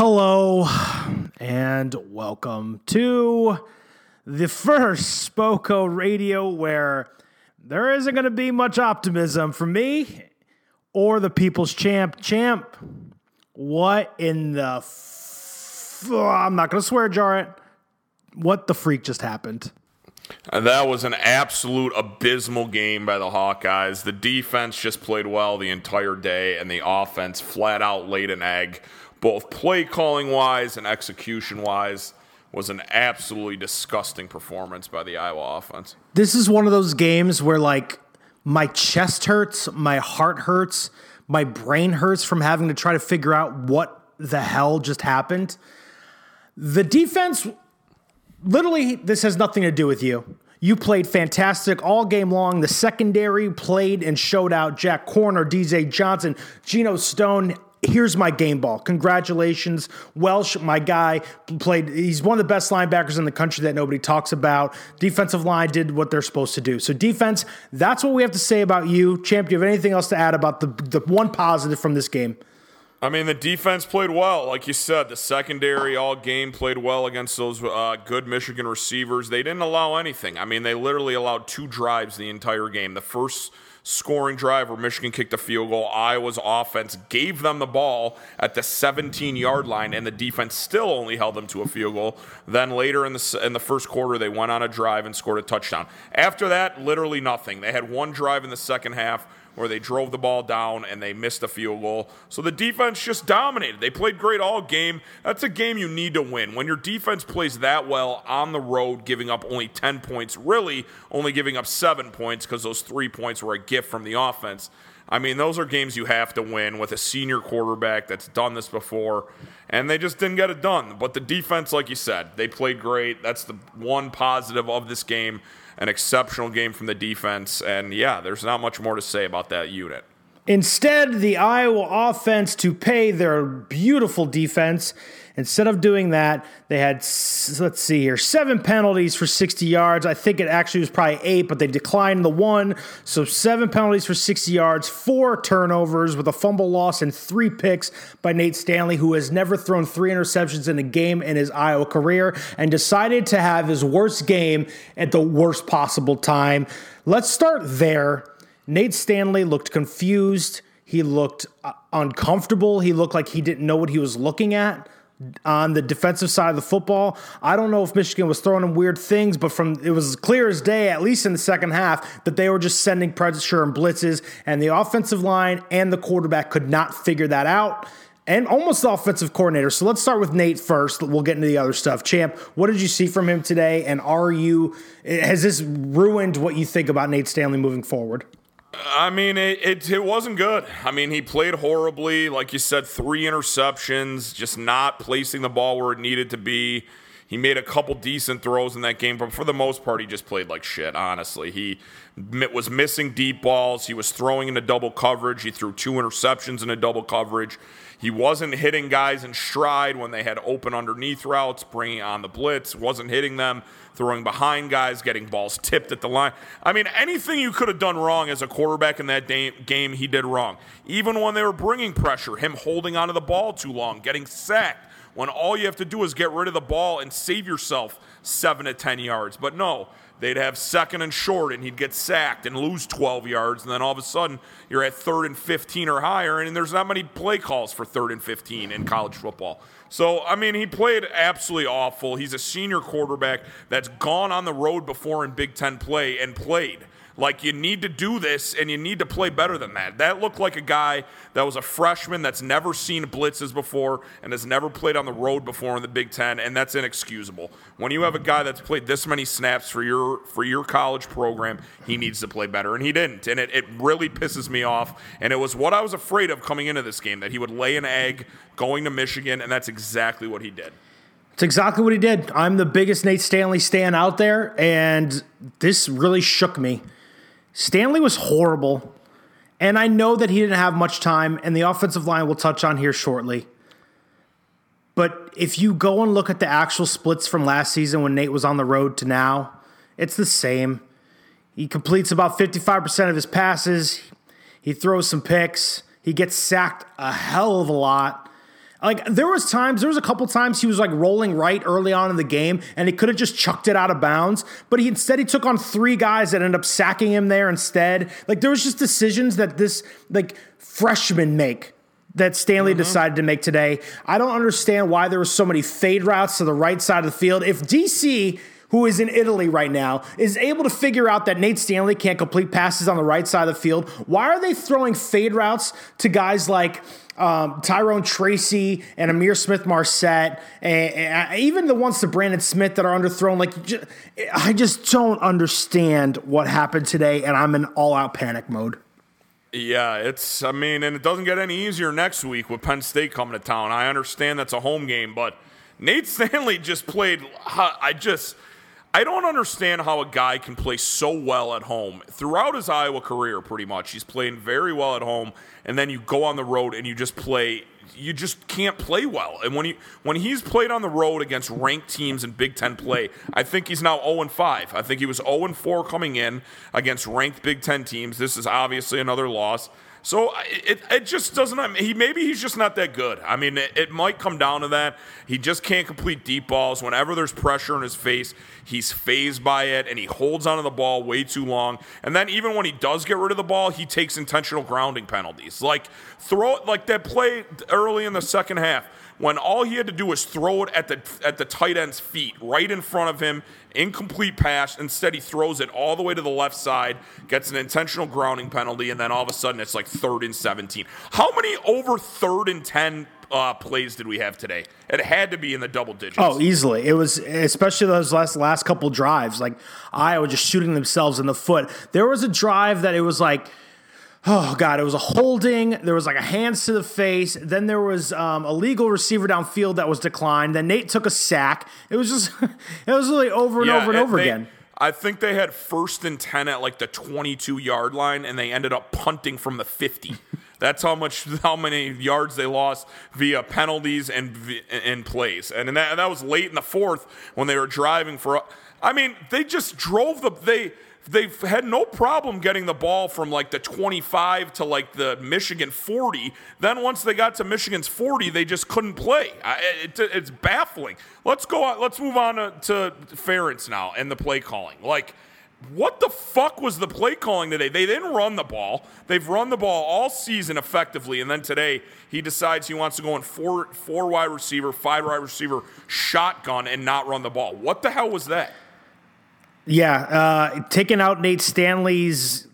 Hello and welcome to the first Spoko Radio where there isn't going to be much optimism for me or the people's champ. Champ, what in the. F- oh, I'm not going to swear jar it. What the freak just happened? And that was an absolute abysmal game by the Hawkeyes. The defense just played well the entire day, and the offense flat out laid an egg, both play calling wise and execution wise. Was an absolutely disgusting performance by the Iowa offense. This is one of those games where, like, my chest hurts, my heart hurts, my brain hurts from having to try to figure out what the hell just happened. The defense literally, this has nothing to do with you. You played fantastic all game long. The secondary played and showed out. Jack Koerner, DJ Johnson, Geno Stone. Here's my game ball. Congratulations. Welch, my guy, played. He's one of the best linebackers in the country that nobody talks about. Defensive line did what they're supposed to do. So, defense, that's what we have to say about you. Champ, do you have anything else to add about the, the one positive from this game? I mean, the defense played well. Like you said, the secondary all game played well against those uh, good Michigan receivers. They didn't allow anything. I mean, they literally allowed two drives the entire game. The first scoring drive where Michigan kicked a field goal, Iowa's offense gave them the ball at the 17 yard line, and the defense still only held them to a field goal. Then later in the, in the first quarter, they went on a drive and scored a touchdown. After that, literally nothing. They had one drive in the second half where they drove the ball down and they missed a field goal. So the defense just dominated. They played great all game. That's a game you need to win. When your defense plays that well on the road, giving up only 10 points, really only giving up seven points because those three points were a gift from the offense. I mean, those are games you have to win with a senior quarterback that's done this before, and they just didn't get it done. But the defense, like you said, they played great. That's the one positive of this game an exceptional game from the defense. And yeah, there's not much more to say about that unit. Instead, the Iowa offense to pay their beautiful defense. Instead of doing that, they had, let's see here, seven penalties for 60 yards. I think it actually was probably eight, but they declined the one. So seven penalties for 60 yards, four turnovers with a fumble loss and three picks by Nate Stanley, who has never thrown three interceptions in a game in his Iowa career and decided to have his worst game at the worst possible time. Let's start there. Nate Stanley looked confused. He looked uh, uncomfortable. He looked like he didn't know what he was looking at on the defensive side of the football. I don't know if Michigan was throwing him weird things, but from it was clear as day, at least in the second half, that they were just sending pressure and blitzes, and the offensive line and the quarterback could not figure that out. And almost the offensive coordinator. So let's start with Nate first. We'll get into the other stuff. Champ, what did you see from him today? And are you, has this ruined what you think about Nate Stanley moving forward? I mean, it, it, it wasn't good. I mean, he played horribly. Like you said, three interceptions, just not placing the ball where it needed to be. He made a couple decent throws in that game, but for the most part, he just played like shit, honestly. He was missing deep balls. He was throwing into double coverage. He threw two interceptions in a double coverage. He wasn't hitting guys in stride when they had open underneath routes, bringing on the blitz, wasn't hitting them, throwing behind guys, getting balls tipped at the line. I mean, anything you could have done wrong as a quarterback in that game, he did wrong. Even when they were bringing pressure, him holding onto the ball too long, getting sacked, when all you have to do is get rid of the ball and save yourself seven to 10 yards. But no, they'd have second and short and he'd get sacked and lose 12 yards and then all of a sudden you're at third and 15 or higher and there's not many play calls for third and 15 in college football. So i mean he played absolutely awful. He's a senior quarterback that's gone on the road before in big ten play and played like, you need to do this and you need to play better than that. That looked like a guy that was a freshman that's never seen blitzes before and has never played on the road before in the Big Ten, and that's inexcusable. When you have a guy that's played this many snaps for your for your college program, he needs to play better, and he didn't. And it, it really pisses me off. And it was what I was afraid of coming into this game that he would lay an egg going to Michigan, and that's exactly what he did. It's exactly what he did. I'm the biggest Nate Stanley stan out there, and this really shook me. Stanley was horrible. And I know that he didn't have much time, and the offensive line we'll touch on here shortly. But if you go and look at the actual splits from last season when Nate was on the road to now, it's the same. He completes about 55% of his passes. He throws some picks. He gets sacked a hell of a lot. Like there was times, there was a couple times he was like rolling right early on in the game, and he could have just chucked it out of bounds. But he instead he took on three guys that ended up sacking him there instead. Like there was just decisions that this like freshman make that Stanley mm-hmm. decided to make today. I don't understand why there were so many fade routes to the right side of the field. If DC who is in Italy right now, is able to figure out that Nate Stanley can't complete passes on the right side of the field. Why are they throwing fade routes to guys like um, Tyrone Tracy and Ihmir Smith-Marsette, and, and, even the ones to Brandon Smith that are underthrown. Like, I just don't understand what happened today, and I'm in all-out panic mode. Yeah, it's. I mean, and it doesn't get any easier next week with Penn State coming to town. I understand that's a home game, but Nate Stanley just played. I just. I don't understand how a guy can play so well at home throughout his Iowa career. Pretty much, he's playing very well at home and then you go on the road and you just play you just can't play well. And when he when he's played on the road against ranked teams in Big Ten play, I think he's now 0 5. I think he was 0 4 coming in against ranked Big Ten teams. This is obviously another loss. So it, it just doesn't. He maybe he's just not that good. I mean, it, it, might come down to that. He just can't complete deep balls. Whenever there's pressure in his face, he's phased by it, and he holds onto the ball way too long. And then even when he does get rid of the ball, he takes intentional grounding penalties. Like throw like that play early in the second half when all he had to do was throw it at the at the tight end's feet, right in front of him, incomplete pass. Instead, he throws it all the way to the left side, gets an intentional grounding penalty, and then all of a sudden it's like third and 17. How many over third and 10 uh, plays did we have today? It had to be in the double digits. Oh, easily. It was especially those last last couple drives, like Iowa just shooting themselves in the foot. There was a drive that it was like oh god, it was a holding. There was like a hands to the face. Then there was um, a legal receiver downfield that was declined. Then Nate took a sack. It was just it was really over and yeah, over and over they, again. I think they had first and ten at like the 22 yard line, and they ended up punting from the 50. That's how much, how many yards they lost via penalties and and plays, and that, that was late in the fourth when they were driving for. I mean, they just drove the they they've had no problem getting the ball from like the 25 to like the Michigan 40. Then once they got to Michigan's 40, they just couldn't play. It, it, it's baffling. Let's go on. Let's move on to, to now and the play calling. Like, what the fuck was the play calling today? They didn't run the ball. They've run the ball all season effectively, and then today he decides he wants to go in four four wide receiver, five wide receiver, shotgun, and not run the ball. What the hell was that? Yeah, uh, taking out Nate Stanley's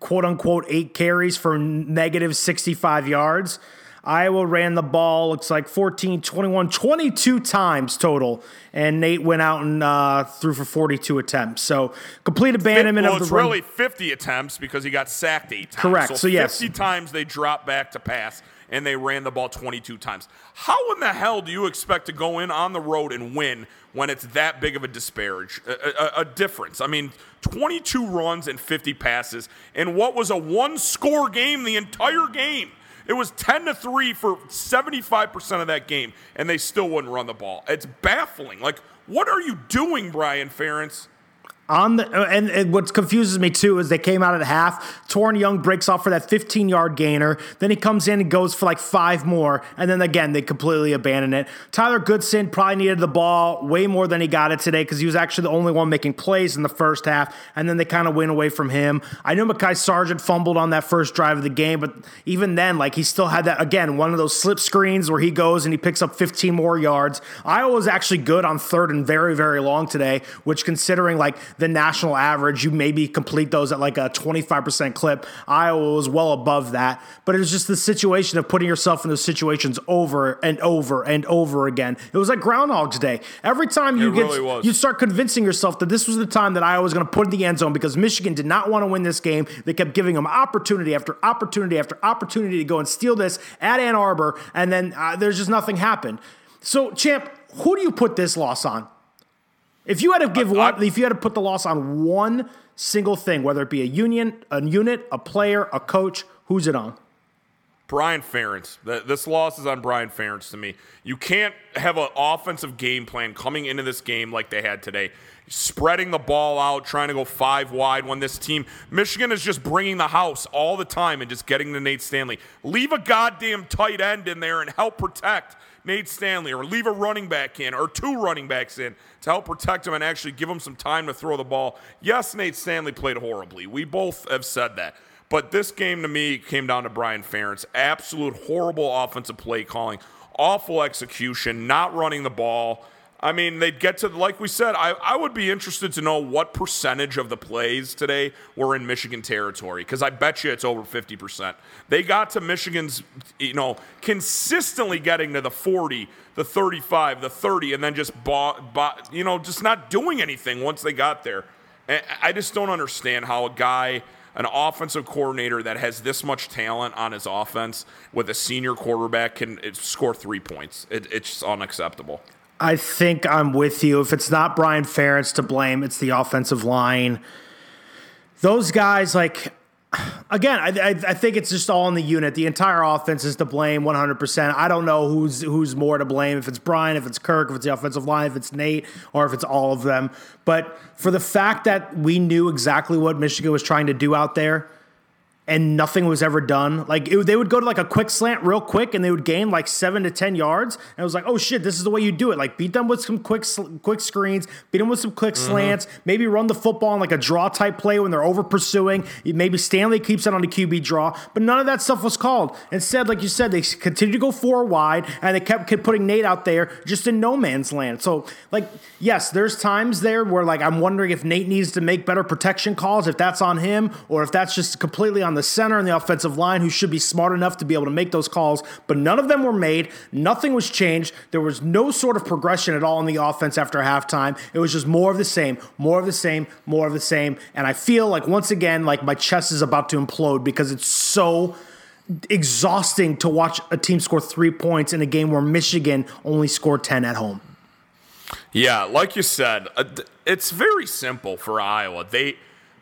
quote unquote eight carries for negative 65 yards. Iowa ran the ball, looks like 14, 21, 22 times total. And Nate went out and uh, threw for 42 attempts. So complete abandonment well, of the it's run. really 50 attempts because he got sacked eight times. Correct. So, so 50 yes. times they dropped back to pass and they ran the ball 22 times. How in the hell do you expect to go in on the road and win when it's that big of a disparage, a, a, a difference? I mean, 22 runs and 50 passes in what was a one score game the entire game. It was 10 to 3 for 75% of that game, and they still wouldn't run the ball. It's baffling. Like, what are you doing, Brian Ferentz? On the and, and, what confuses me too is they came out at half. Toren Young breaks off for that 15 yard gainer. Then he comes in and goes for like five more, and then again they completely abandon it. Tyler Goodson probably needed the ball way more than he got it today because he was actually the only one making plays in the first half, and then they kind of went away from him. I know Mekhi Sargent fumbled on that first drive of the game, but even then, like he still had that again one of those slip screens where he goes and he picks up 15 more yards. Iowa was actually good on third and very very long today, which considering like the national average. You maybe complete those at like a 25% clip. Iowa was well above that. But it was just the situation of putting yourself in those situations over and over and over again. It was like Groundhog's Day. Every time you it get really you start convincing yourself that this was the time that Iowa was going to put in the end zone because Michigan did not want to win this game. They kept giving them opportunity after opportunity after opportunity to go and steal this at Ann Arbor, and then uh, there's just nothing happened. So, champ, who do you put this loss on? If you had to give one, if you had to put the loss on one single thing, whether it be a union, a unit, a player, a coach, who's it on? Brian Ferentz. This loss is on Brian Ferentz to me. You can't have an offensive game plan coming into this game like they had today spreading the ball out, trying to go five wide when this team, Michigan is just bringing the house all the time and just getting to Nate Stanley. Leave a goddamn tight end in there and help protect Nate Stanley, or leave a running back in, or two running backs in to help protect him and actually give him some time to throw the ball. Yes, Nate Stanley played horribly. We both have said that. But this game to me came down to Brian Ferentz. Absolute horrible offensive play calling, awful execution, not running the ball. I mean, they'd get to, like we said, I, I would be interested to know what percentage of the plays today were in Michigan territory, because I bet you it's over 50%. They got to Michigan's, you know, consistently getting to the 40, the 35, the 30, and then just, bought, bought, you know, just not doing anything once they got there. And I just don't understand how a guy an offensive coordinator that has this much talent on his offense with a senior quarterback can eh, score three points. It, it's unacceptable. I think I'm with you. If it's not Brian Ferentz to blame, it's the offensive line. Those guys, like, again, I, I, I, think it's just all in the unit. The entire offense is to blame 100%. I don't know who's who's more to blame. If it's Brian, if it's Kirk, if it's the offensive line, if it's Nate, or if it's all of them. But for the fact that we knew exactly what Michigan was trying to do out there – and nothing was ever done. Like it, they would go to like a quick slant real quick, and they would gain like seven to ten yards. And it was like, oh shit, this is the way you do it. Like beat them with some quick quick screens, beat them with some quick mm-hmm. slants. Maybe run the football in like a draw type play when they're over pursuing. Maybe Stanley keeps it on the QB draw, but none of that stuff was called. Instead, like you said, they continued to go four wide, and they kept, kept putting Nate out there just in no man's land. So like, yes, there's times there where like I'm wondering if Nate needs to make better protection calls, if that's on him, or if that's just completely on the center and the offensive line who should be smart enough to be able to make those calls, but none of them were made. Nothing was changed. There was no sort of progression at all in the offense after halftime. It was just more of the same, more of the same, more of the same. And I feel like once again, like my chest is about to implode because it's so exhausting to watch a team score three points in a game where Michigan only scored 10 at home. Yeah, like you said, uh, it's very simple for Iowa. They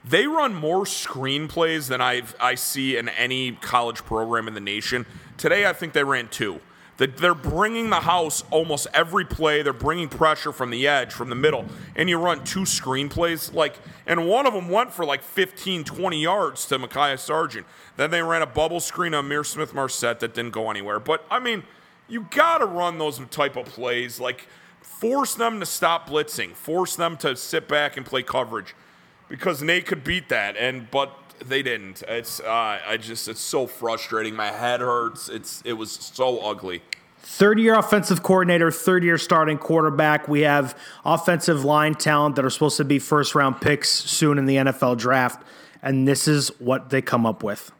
they run more screenplays than I I see in any college program in the nation. Today, I think they ran two. They're bringing the house almost every play. They're bringing pressure from the edge, from the middle, and you run two screenplays. Like, and one of them went for like 15, 20 yards to Mekhi Sargent. Then they ran a bubble screen on Ihmir Smith Marsette that didn't go anywhere. But I mean, you got to run those type of plays. Like, force them to stop blitzing, force them to sit back and play coverage because Nate could beat that, and but they didn't. It's uh, I just it's so frustrating. My head hurts. It's it was so ugly. Third year offensive coordinator, third year starting quarterback. We have offensive line talent that are supposed to be first round picks soon in the NFL draft, and this is what they come up with.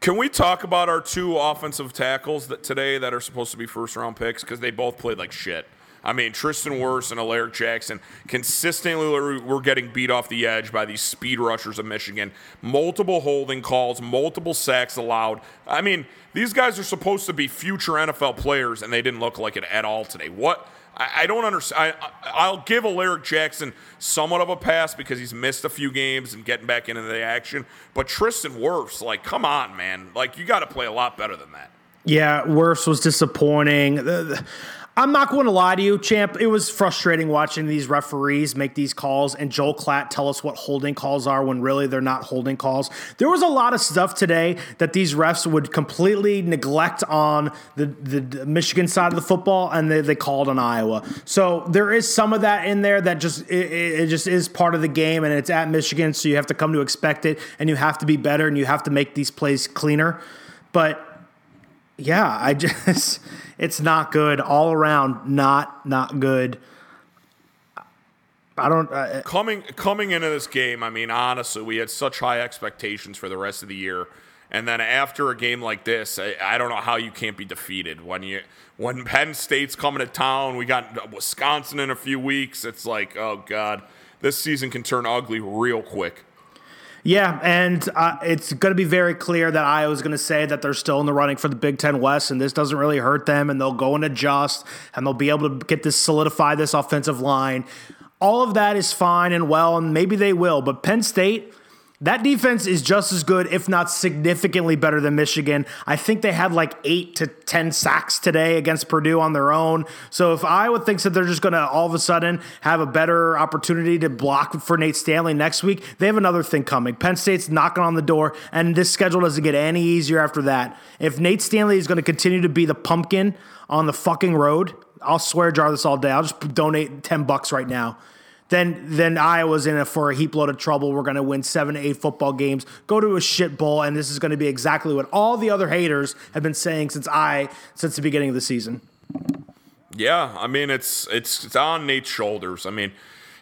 Can we talk about our two offensive tackles that today that are supposed to be first round picks because they both played like shit? I mean, Tristan Wirfs and Alaric Jackson consistently were getting beat off the edge by these speed rushers of Michigan. Multiple holding calls, multiple sacks allowed. I mean, these guys are supposed to be future NFL players, and they didn't look like it at all today. What? I, don't understand. I, will give Alaric Jackson somewhat of a pass because he's missed a few games and getting back into the action. But Tristan Wirfs, like, come on, man. Like, you got to play a lot better than that. Yeah, Wirfs was disappointing. I'm not going to lie to you, champ. It was frustrating watching these referees make these calls and Joel Klatt tell us what holding calls are when really they're not holding calls. There was a lot of stuff today that these refs would completely neglect on the, the Michigan side of the football and they, they called on Iowa. So there is some of that in there that just it, it just is part of the game and it's at Michigan, so you have to come to expect it and you have to be better and you have to make these plays cleaner. But yeah, I just it's not good all around. Not not good. I don't coming coming into this game. I mean, honestly, we had such high expectations for the rest of the year, and then after a game like this, I, I don't know how you can't be defeated when you when Penn State's coming to town. We got Wisconsin in a few weeks. It's like, oh god, this season can turn ugly real quick. Yeah, and uh, it's going to be very clear that Iowa's going to say that they're still in the running for the Big Ten West, and this doesn't really hurt them, and they'll go and adjust, and they'll be able to get this solidify this offensive line. All of that is fine and well, and maybe they will. But Penn State, That defense is just as good, if not significantly better than Michigan. I think they had like eight to 10 sacks today against Purdue on their own. So if Iowa thinks that they're just going to all of a sudden have a better opportunity to block for Nate Stanley next week, they have another thing coming. Penn State's knocking on the door, and this schedule doesn't get any easier after that. If Nate Stanley is going to continue to be the pumpkin on the fucking road, I'll swear jar this all day. I'll just donate 10 bucks right now then then Iowa's in it for a heap load of trouble. We're going to win seven to eight football games, go to a shit bowl, and this is going to be exactly what all the other haters have been saying since I since the beginning of the season. Yeah, I mean it's it's it's on Nate's shoulders. I mean,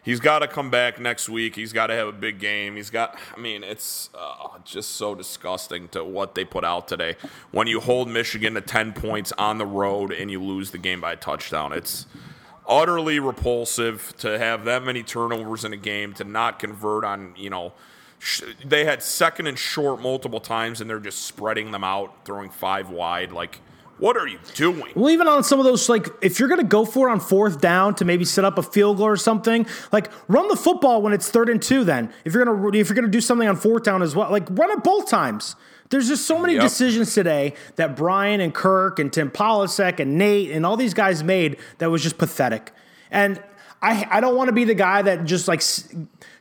he's got to come back next week. He's got to have a big game. He's got. I mean, it's uh, just so disgusting to what they put out today. When you hold Michigan to ten points on the road and you lose the game by a touchdown, it's utterly repulsive to have that many turnovers in a game to not convert on you know sh- they had second and short multiple times and they're just spreading them out throwing five wide. Like what are you doing? Well even on some of those like if you're going to go for it on fourth down to maybe set up a field goal or something like run the football when it's third and two then. If you're going to if you're going to do something on fourth down as well like run it both times there's just so many yep. decisions today that Brian and Kirk and Tim Polasek and Nate and all these guys made that was just pathetic. And I, I don't want to be the guy that just like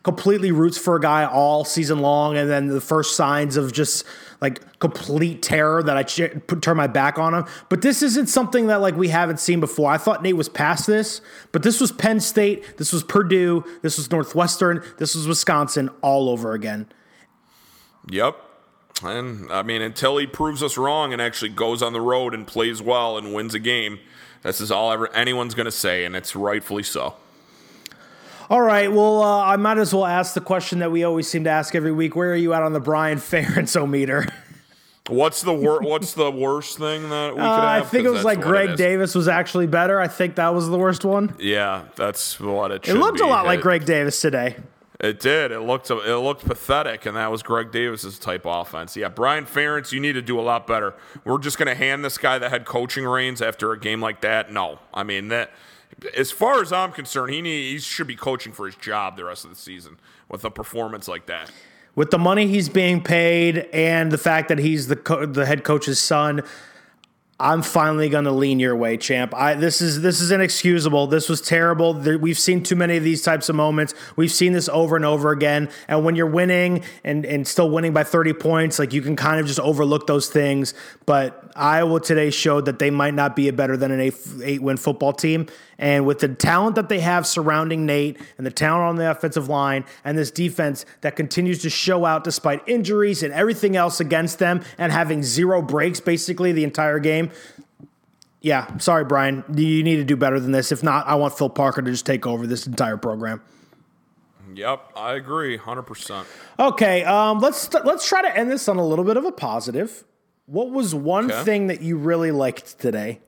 completely roots for a guy all season long and then the first signs of just like complete terror that I turn my back on him. But this isn't something that like we haven't seen before. I thought Nate was past this, but this was Penn State, this was Purdue, this was Northwestern, this was Wisconsin all over again. Yep. And I mean, until he proves us wrong and actually goes on the road and plays well and wins a game, this is all ever anyone's going to say, and it's rightfully so. All right. Well, uh, I might as well ask the question that we always seem to ask every week. Where are you at on the Brian Ferentz meter? What's the wor- What's the worst thing that we could uh, have? I think it was like Greg Davis was actually better. I think that was the worst one. Yeah, that's what it. It looked a lot like Greg Davis today. It did. It looked it looked pathetic, and that was Greg Davis's type offense. Yeah, Brian Ferentz, you need to do a lot better. We're just going to hand this guy the head coaching reins after a game like that. No, I mean that. As far as I'm concerned, he need, he should be coaching for his job the rest of the season with a performance like that. With the money he's being paid and the fact that he's the co- the head coach's son, I'm finally going to lean your way, champ. I, this is this is inexcusable. This was terrible. There, we've seen too many of these types of moments. We've seen this over and over again. And when you're winning and and still winning by 30 points, like you can kind of just overlook those things. But Iowa today showed that they might not be a better than an eight, eight win football team. And with the talent that they have surrounding Nate and the talent on the offensive line and this defense that continues to show out despite injuries and everything else against them and having zero breaks basically the entire game. Yeah, sorry, Brian. You need to do better than this. If not, I want Phil Parker to just take over this entire program. Yep, I agree, hundred percent. Okay, um, let's let's try to end this on a little bit of a positive. What was one okay. thing that you really liked today?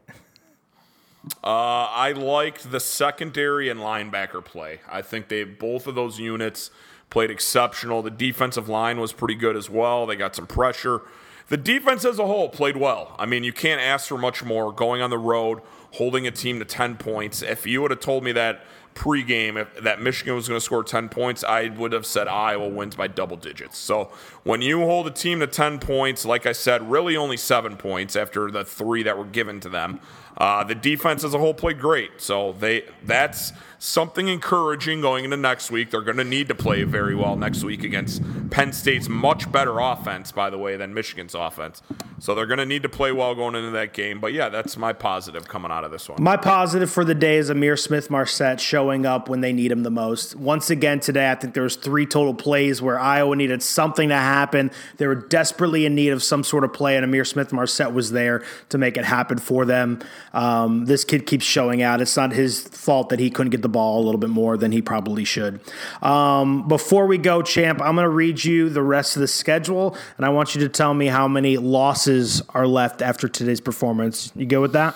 Uh, I liked the secondary and linebacker play. I think they both of those units played exceptional. The defensive line was pretty good as well. They got some pressure. The defense as a whole played well. I mean, you can't ask for much more going on the road, holding a team to 10 points. If you would have told me that pregame if, that Michigan was going to score 10 points, I would have said Iowa wins by double digits. So when you hold a team to 10 points, like I said, really only seven points after the three that were given to them. Uh, the defense as a whole played great, so they that's something encouraging going into next week. They're going to need to play very well next week against Penn State's much better offense, by the way, than Michigan's offense. So they're going to need to play well going into that game. But yeah, that's my positive coming out of this one. My positive for the day is Ihmir Smith-Marsette showing up when they need him the most. Once again today, I think there was three total plays where Iowa needed something to happen. They were desperately in need of some sort of play, and Ihmir Smith-Marsette was there to make it happen for them. Um, this kid keeps showing out. It's not his fault that he couldn't get the ball a little bit more than he probably should. Um, before we go, champ, I'm going to read you the rest of the schedule, and I want you to tell me how many losses are left after today's performance. You go with that?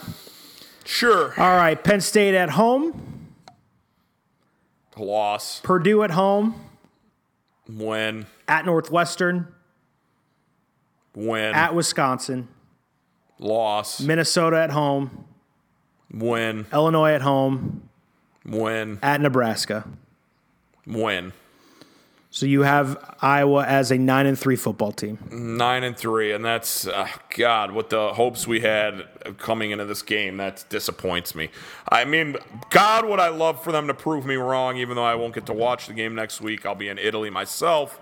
Sure. All right. Penn State at home. Loss. Purdue at home. Win. At Northwestern. Win. At Wisconsin. Loss. Minnesota at home. Win. Illinois at home. Win. At Nebraska. Win. So you have Iowa as a nine and three football team. Nine and three, and that's uh, God. What the hopes we had coming into this game, that disappoints me. I mean, God, would I love for them to prove me wrong? Even though I won't get to watch the game next week, I'll be in Italy myself.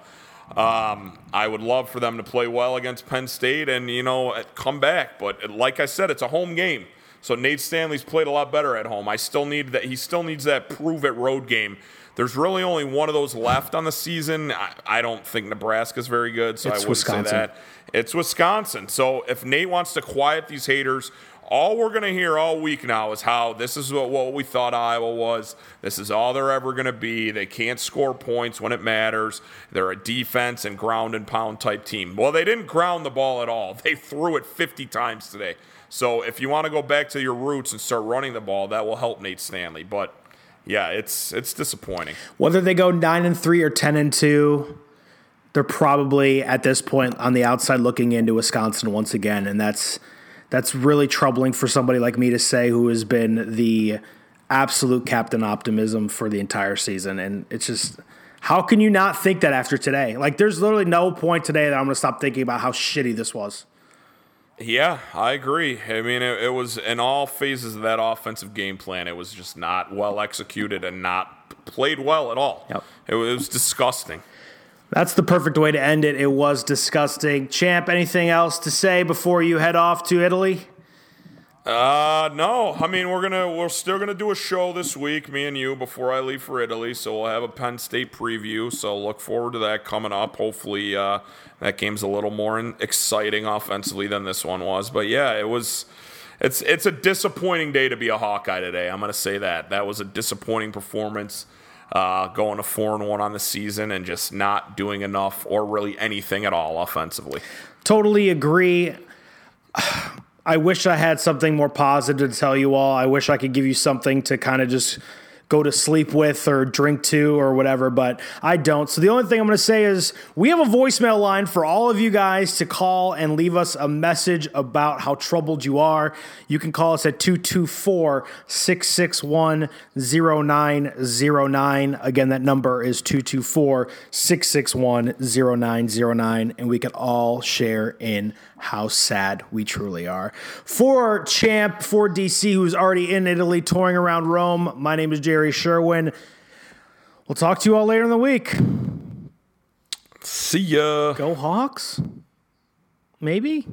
Um, I would love for them to play well against Penn State and you know come back. But like I said, it's a home game. So Nate Stanley's played a lot better at home. I still need that. He still needs that prove it road game there's really only one of those left on the season. I, I don't think Nebraska's very good, so it's I wouldn't Wisconsin. say that. It's Wisconsin. So if Nate wants to quiet these haters, all we're going to hear all week now is how this is what, what we thought Iowa was. This is all they're ever going to be. They can't score points when it matters. They're a defense and ground and pound type team. Well, they didn't ground the ball at all. They threw it 50 times today. So if you want to go back to your roots and start running the ball, that will help Nate Stanley. But yeah, it's it's disappointing. Whether they go nine and three or ten and two, they're probably at this point on the outside looking into Wisconsin once again, and that's that's really troubling for somebody like me to say who has been the absolute captain optimism for the entire season. And it's just how can you not think that after today? Like there's literally no point today that I'm gonna stop thinking about how shitty this was. Yeah, I agree. I mean, it, it, was in all phases of that offensive game plan. It was just not well executed and not played well at all. Yep. It, it was disgusting. That's the perfect way to end it. It was disgusting. Champ, anything else to say before you head off to Italy? Uh, no. I mean, we're gonna we're still gonna do a show this week, me and you, before I leave for Italy. So we'll have a Penn State preview. So look forward to that coming up. Hopefully, uh, that game's a little more exciting offensively than this one was. But yeah, it was. It's it's a disappointing day to be a Hawkeye today. I'm gonna say that that was a disappointing performance. Uh, going to four and one on the season and just not doing enough or really anything at all offensively. Totally agree. I wish I had something more positive to tell you all. I wish I could give you something to kind of just go to sleep with or drink to or whatever, but I don't. So the only thing I'm going to say is we have a voicemail line for all of you guys to call and leave us a message about how troubled you are. You can call us at 224 661 0909. Again, that number is 224 661 0909, and we can all share in how sad we truly are. For Champ, for DC, who's already in Italy touring around Rome, my name is Jerry Sherwin. We'll talk to you all later in the week. See ya. Go Hawks? Maybe?